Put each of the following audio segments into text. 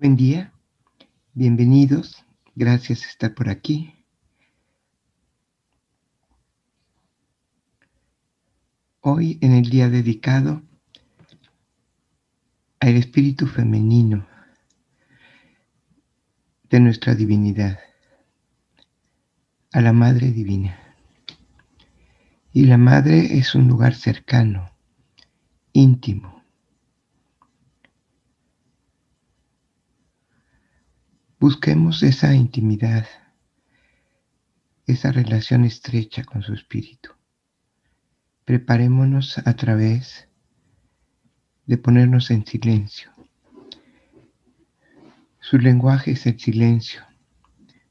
Buen día, bienvenidos, gracias por estar por aquí. Hoy en el día dedicado al espíritu femenino de nuestra divinidad, a la Madre Divina. Y la Madre es un lugar cercano, íntimo, Busquemos esa intimidad, esa relación estrecha con su espíritu. Preparémonos a través de ponernos en silencio. Su lenguaje es el silencio,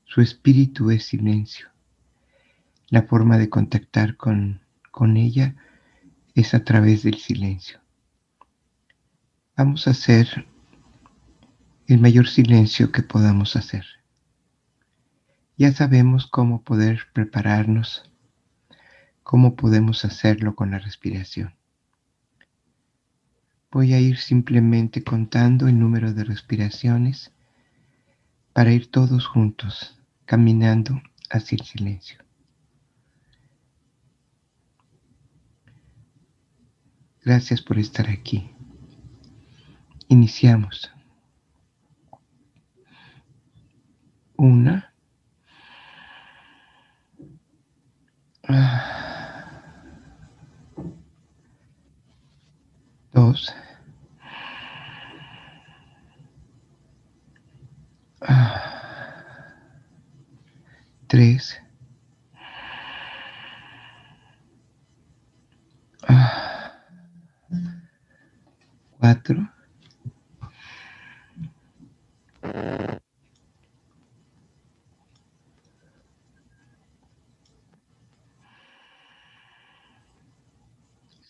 su espíritu es silencio. La forma de contactar con, con ella es a través del silencio. Vamos a hacer el mayor silencio que podamos hacer. Ya sabemos cómo poder prepararnos, cómo podemos hacerlo con la respiración. Voy a ir simplemente contando el número de respiraciones para ir todos juntos caminando hacia el silencio. Gracias por estar aquí. Iniciamos. Una. Dos. Tres. Cuatro.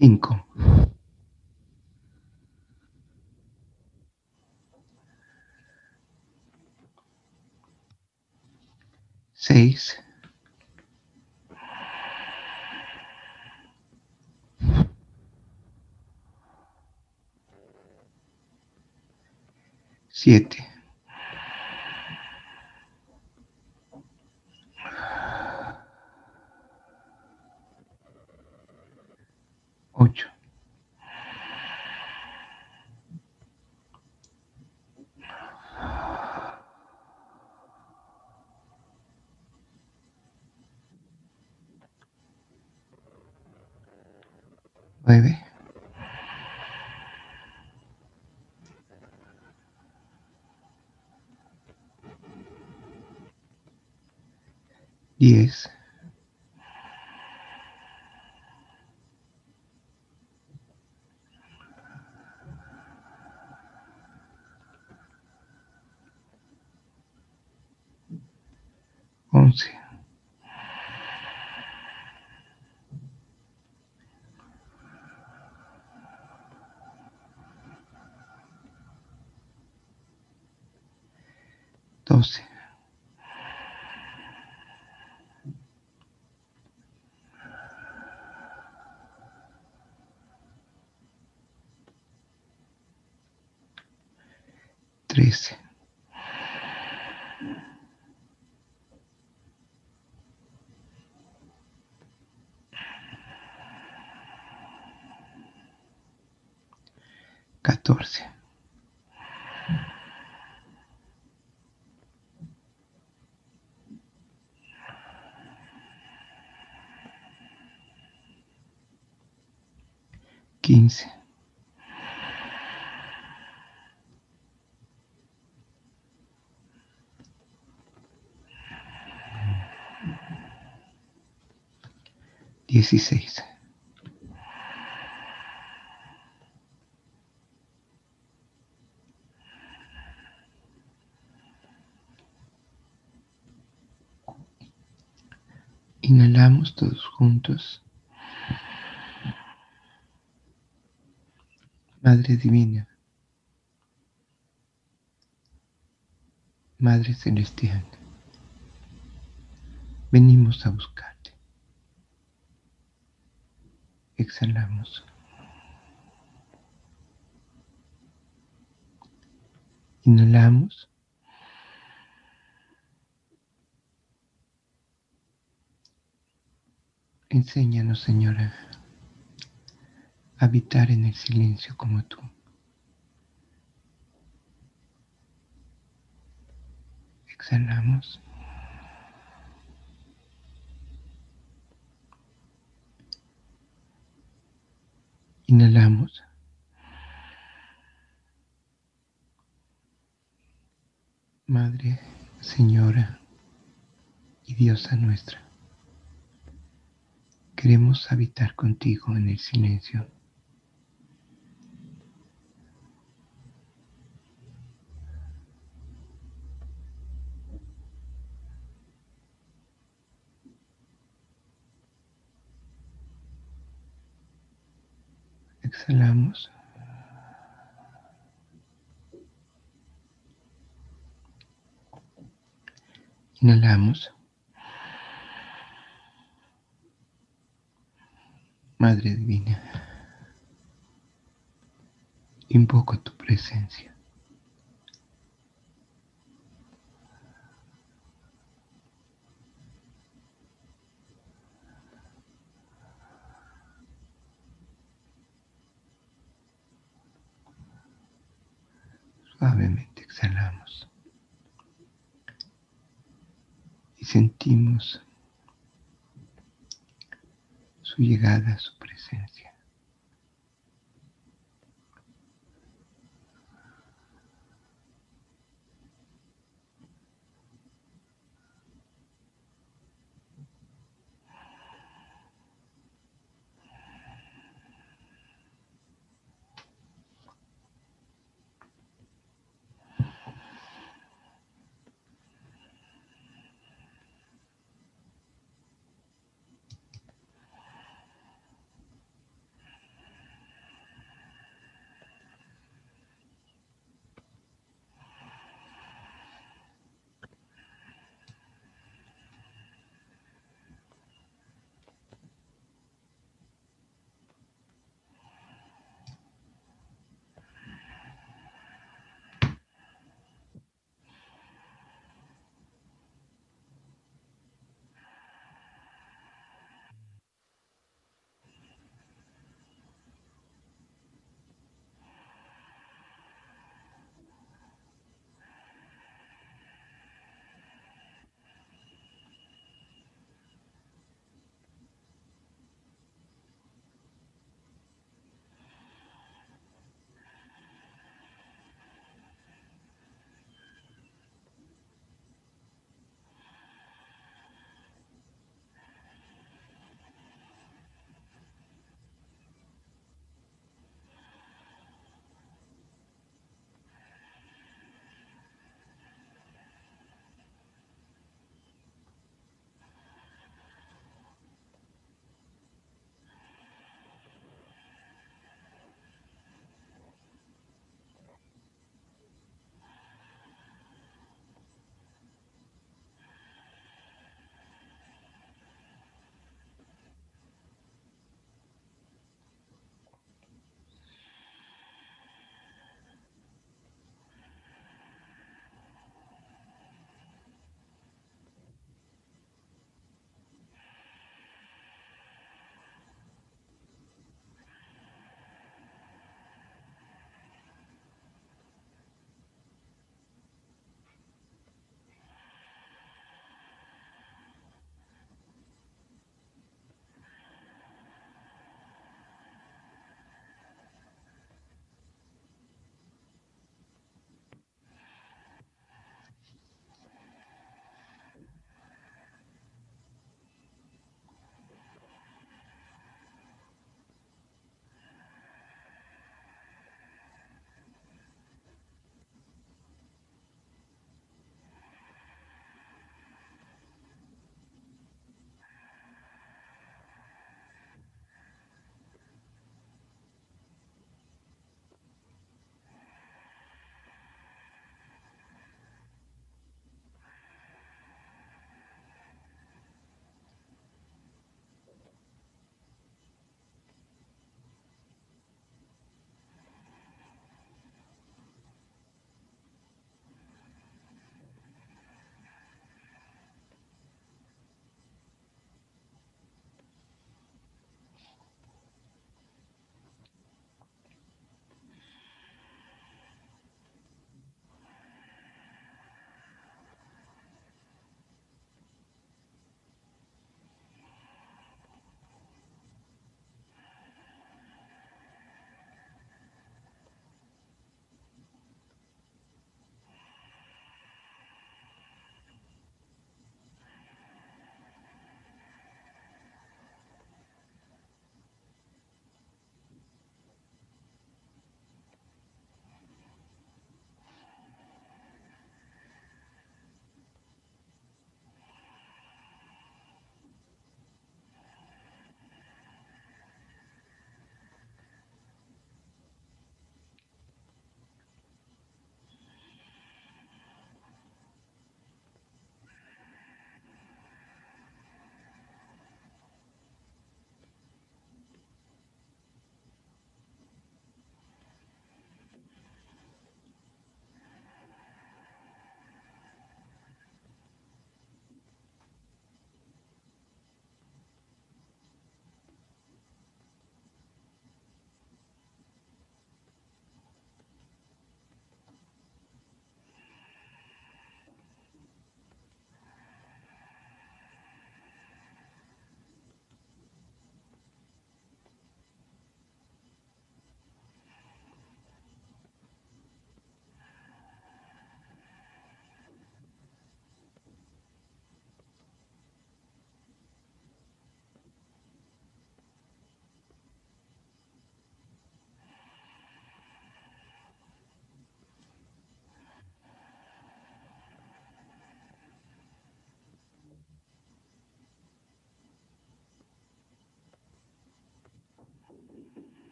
Cinco. Seis. Siete Catorce. Quince. Dieciséis. Inhalamos todos juntos. Madre Divina, Madre Celestial, venimos a buscarte. Exhalamos. Inhalamos. Enséñanos, Señora, a habitar en el silencio como tú. Exhalamos. Inhalamos. Madre, Señora y Diosa nuestra, queremos habitar contigo en el silencio. Exhalamos. Inhalamos. Madre Divina, invoco tu presencia. Suavemente exhalamos. y sentimos su llegada, su presencia.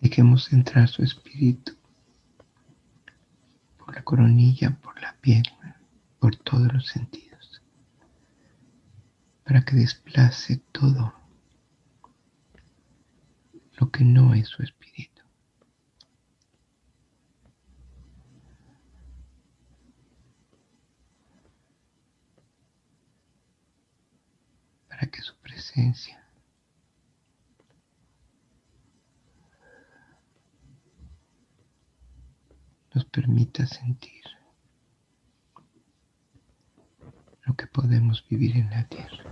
Dejemos entrar su espíritu por la coronilla, por la piel, por todos los sentidos, para que desplace todo lo que no es su espíritu. Para que su presencia nos permita sentir lo que podemos vivir en la tierra.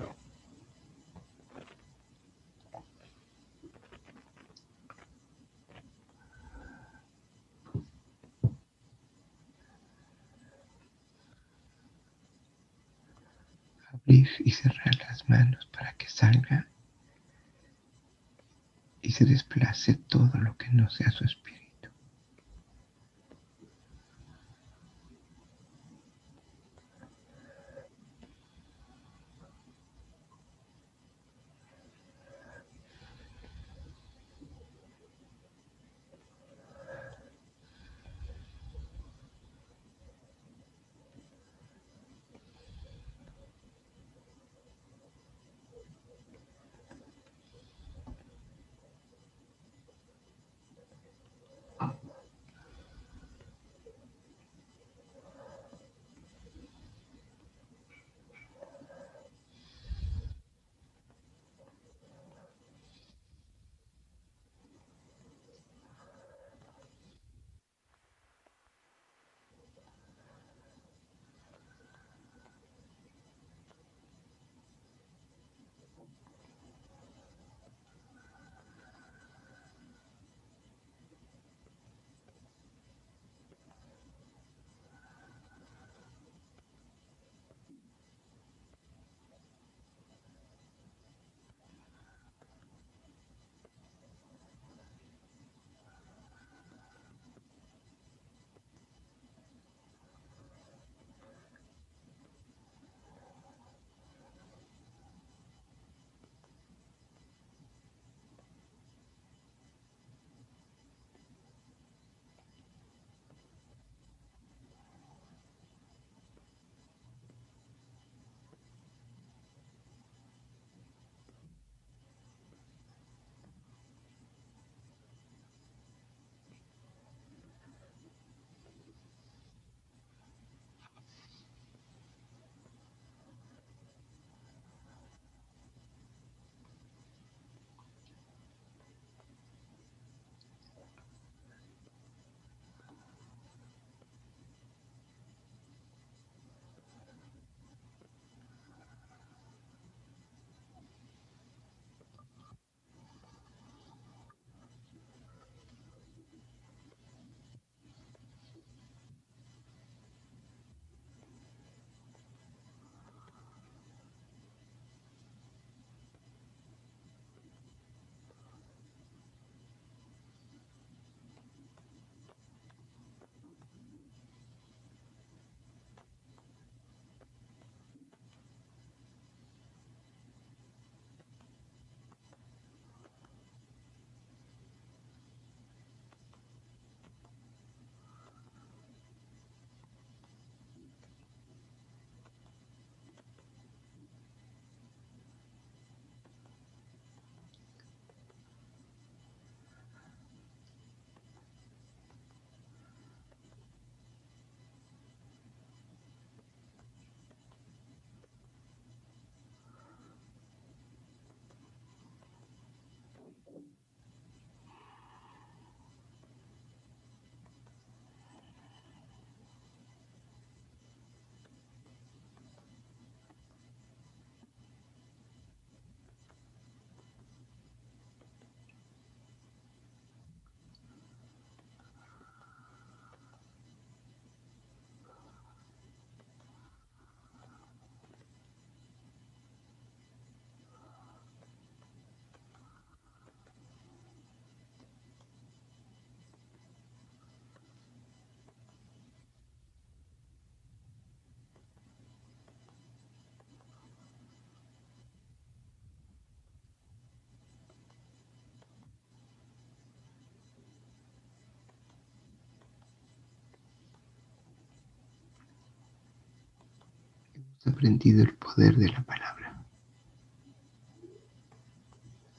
Aprendido el poder de la palabra.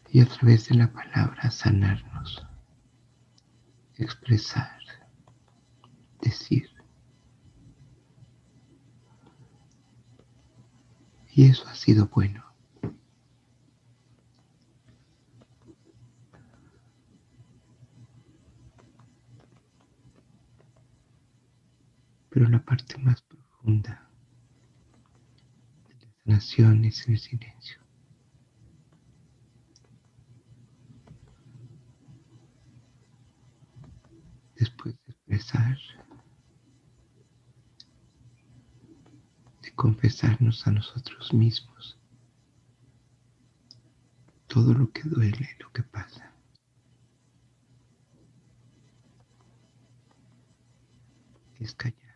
Y a través de la palabra sanarnos, expresar, decir. Y eso ha sido bueno. Pero la parte más profunda de la sanación es el silencio. Después de expresar, de confesarnos a nosotros mismos todo lo que duele, lo que pasa. Es callar.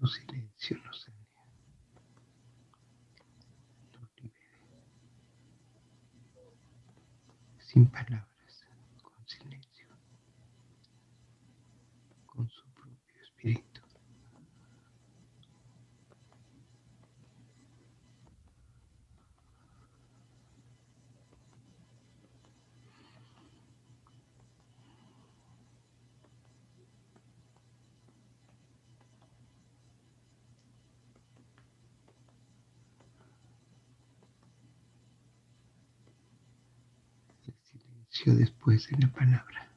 Su silencio nos sane, nos libere, sin palabras, después de la palabra.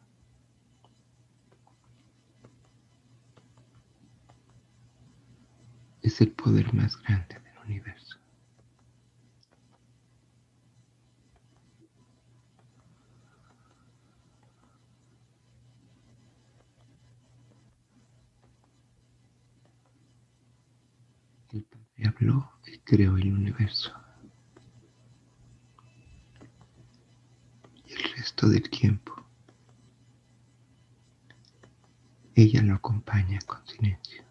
Es el poder más grande del universo. El Padre habló y creó el universo. Del tiempo. Ella lo acompaña con silencio.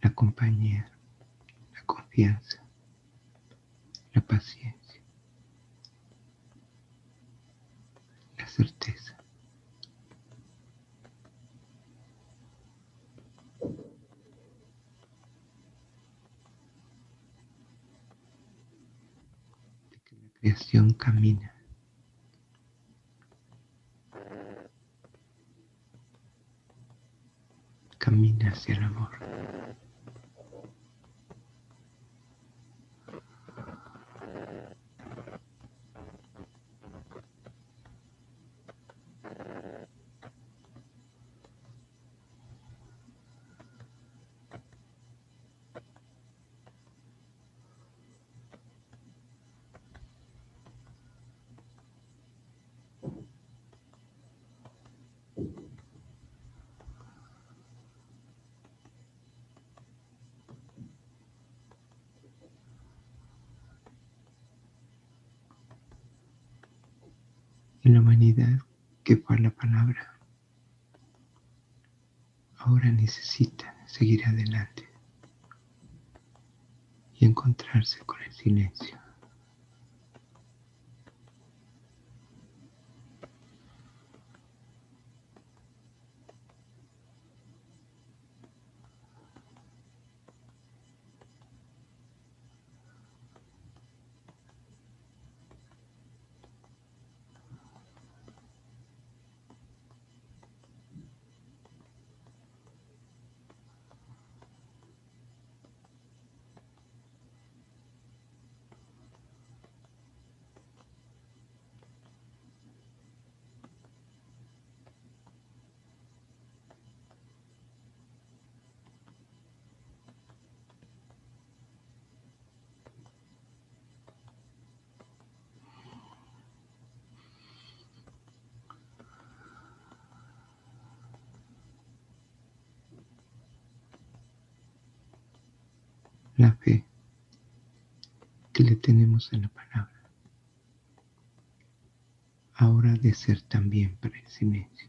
La compañía, la confianza, la paciencia, creación camina. Camina hacia el amor. En la humanidad que fue la palabra. Ahora necesitan seguir adelante y encontrarse con el silencio. La fe que le tenemos en la palabra. Ahora de ser también para el silencio.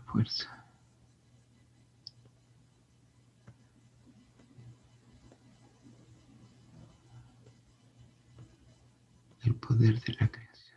Fuerza. El poder de la creación.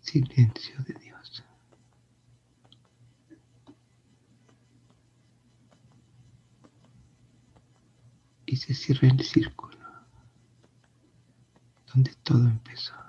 Silencio de Dios. Y se cierra el círculo donde todo empezó.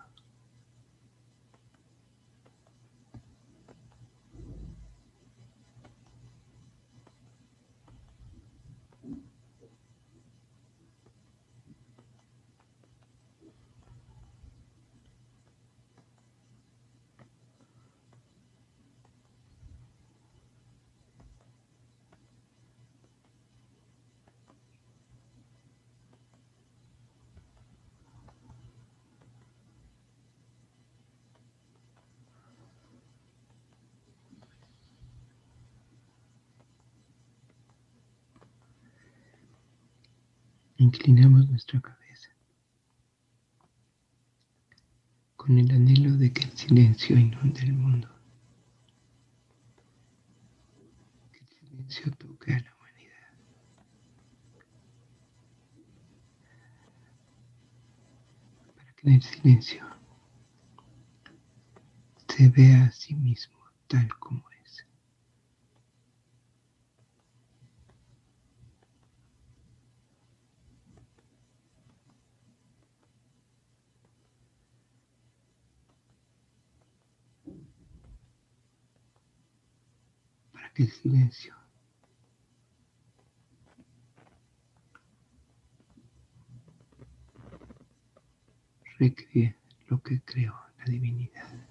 Inclinamos nuestra cabeza con el anhelo de que el silencio inunde el mundo. Que el silencio toque a la humanidad. Para que en el silencio se vea a sí mismo tal como el silencio. Recree lo que creó la divinidad.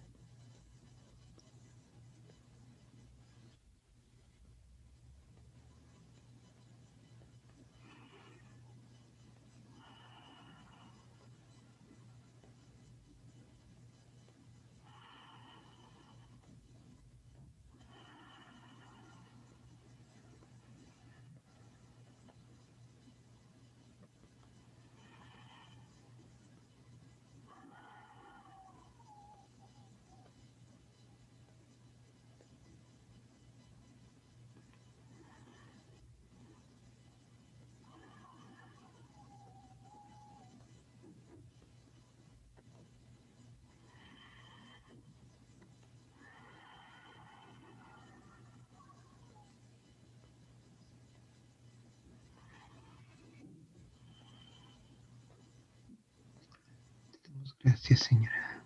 Gracias, Señora.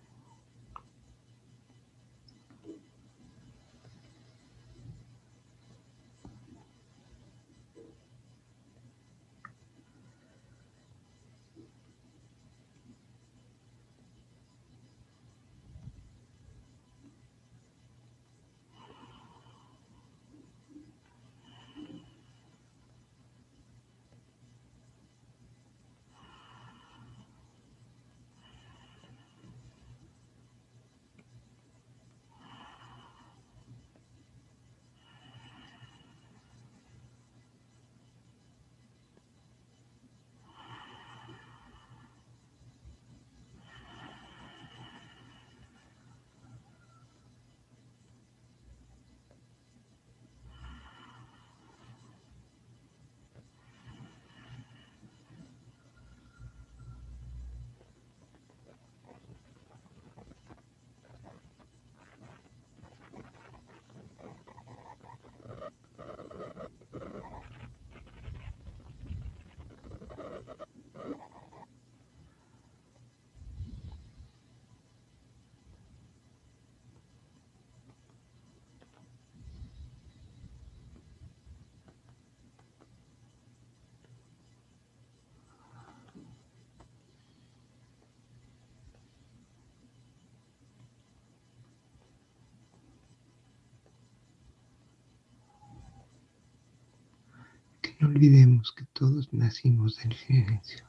No olvidemos que todos nacimos del silencio.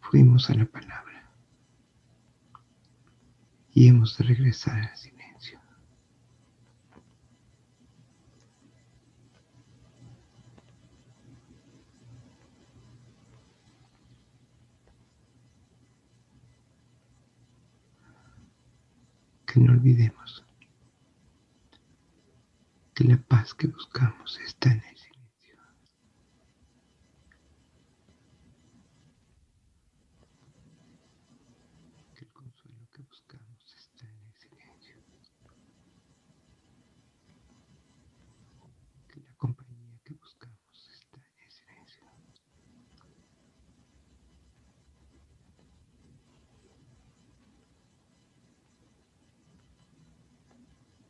Fuimos a la palabra y hemos de regresar al silencio. Que no olvidemos que la paz que buscamos está en el silencio. Que el consuelo que buscamos está en el silencio. Que la compañía que buscamos está en el silencio.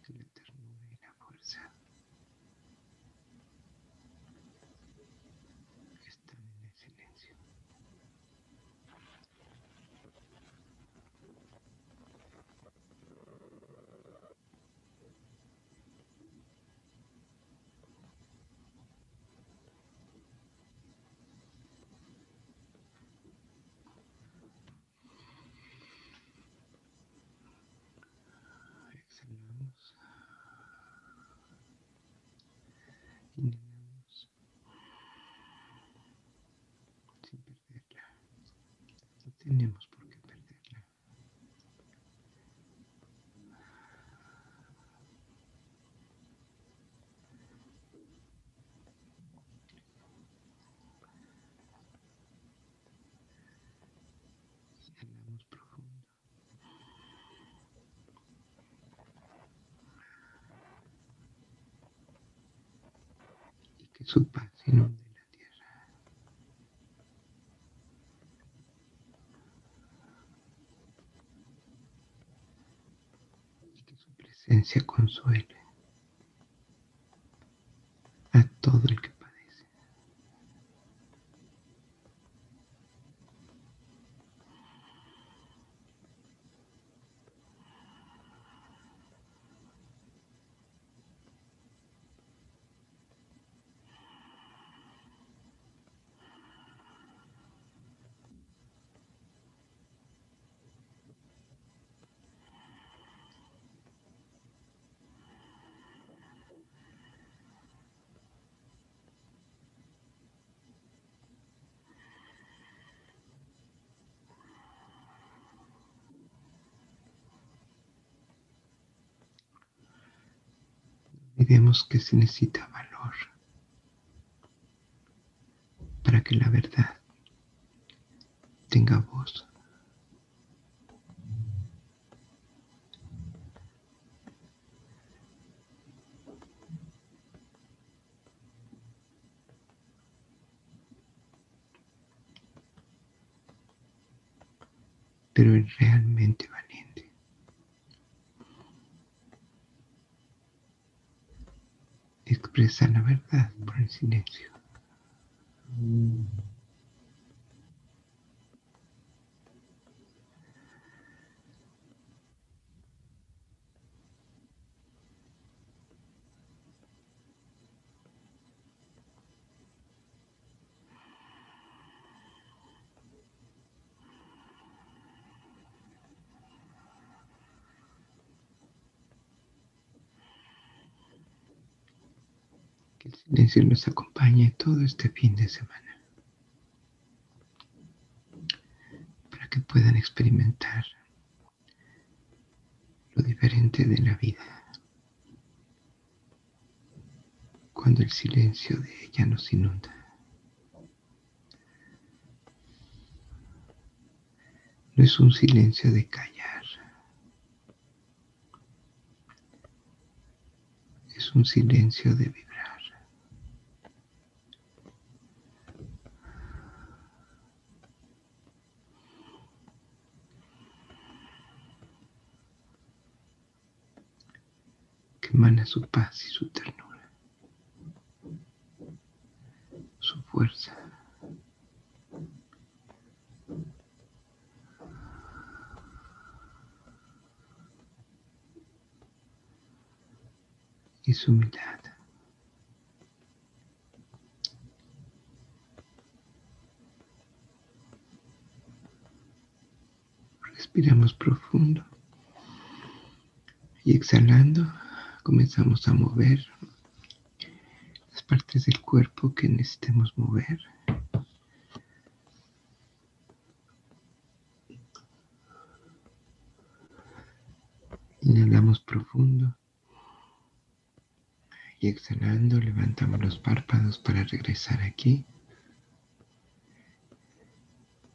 Que la ternura y la fuerza están en el silencio. Exhalamos. Inhalamos. Sin perderla. No tenemos por qué perderla. Inhalamos profundo. y que su paz inunde la tierra. Y que su presencia consuele a todo el que padece. Olvidemos que se necesita valor para que la verdad verdad por el silencio. Silencio los acompañe todo este fin de semana. Para que puedan experimentar lo diferente de la vida. Cuando el silencio de ella nos inunda. No es un silencio de callar. Es un silencio de vivir. su paz y su ternura, su fuerza. y su humildad. Respiramos profundo y exhalando comenzamos a mover las partes del cuerpo que necesitemos mover. Inhalamos profundo y exhalando levantamos los párpados para regresar aquí,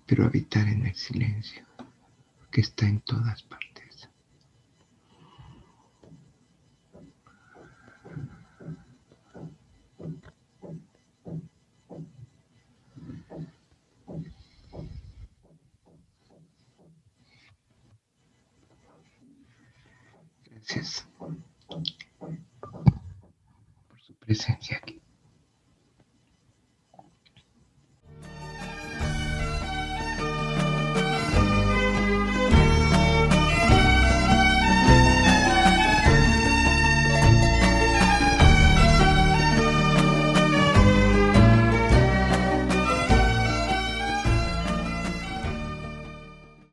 pero habitar en el silencio que está en todas partes.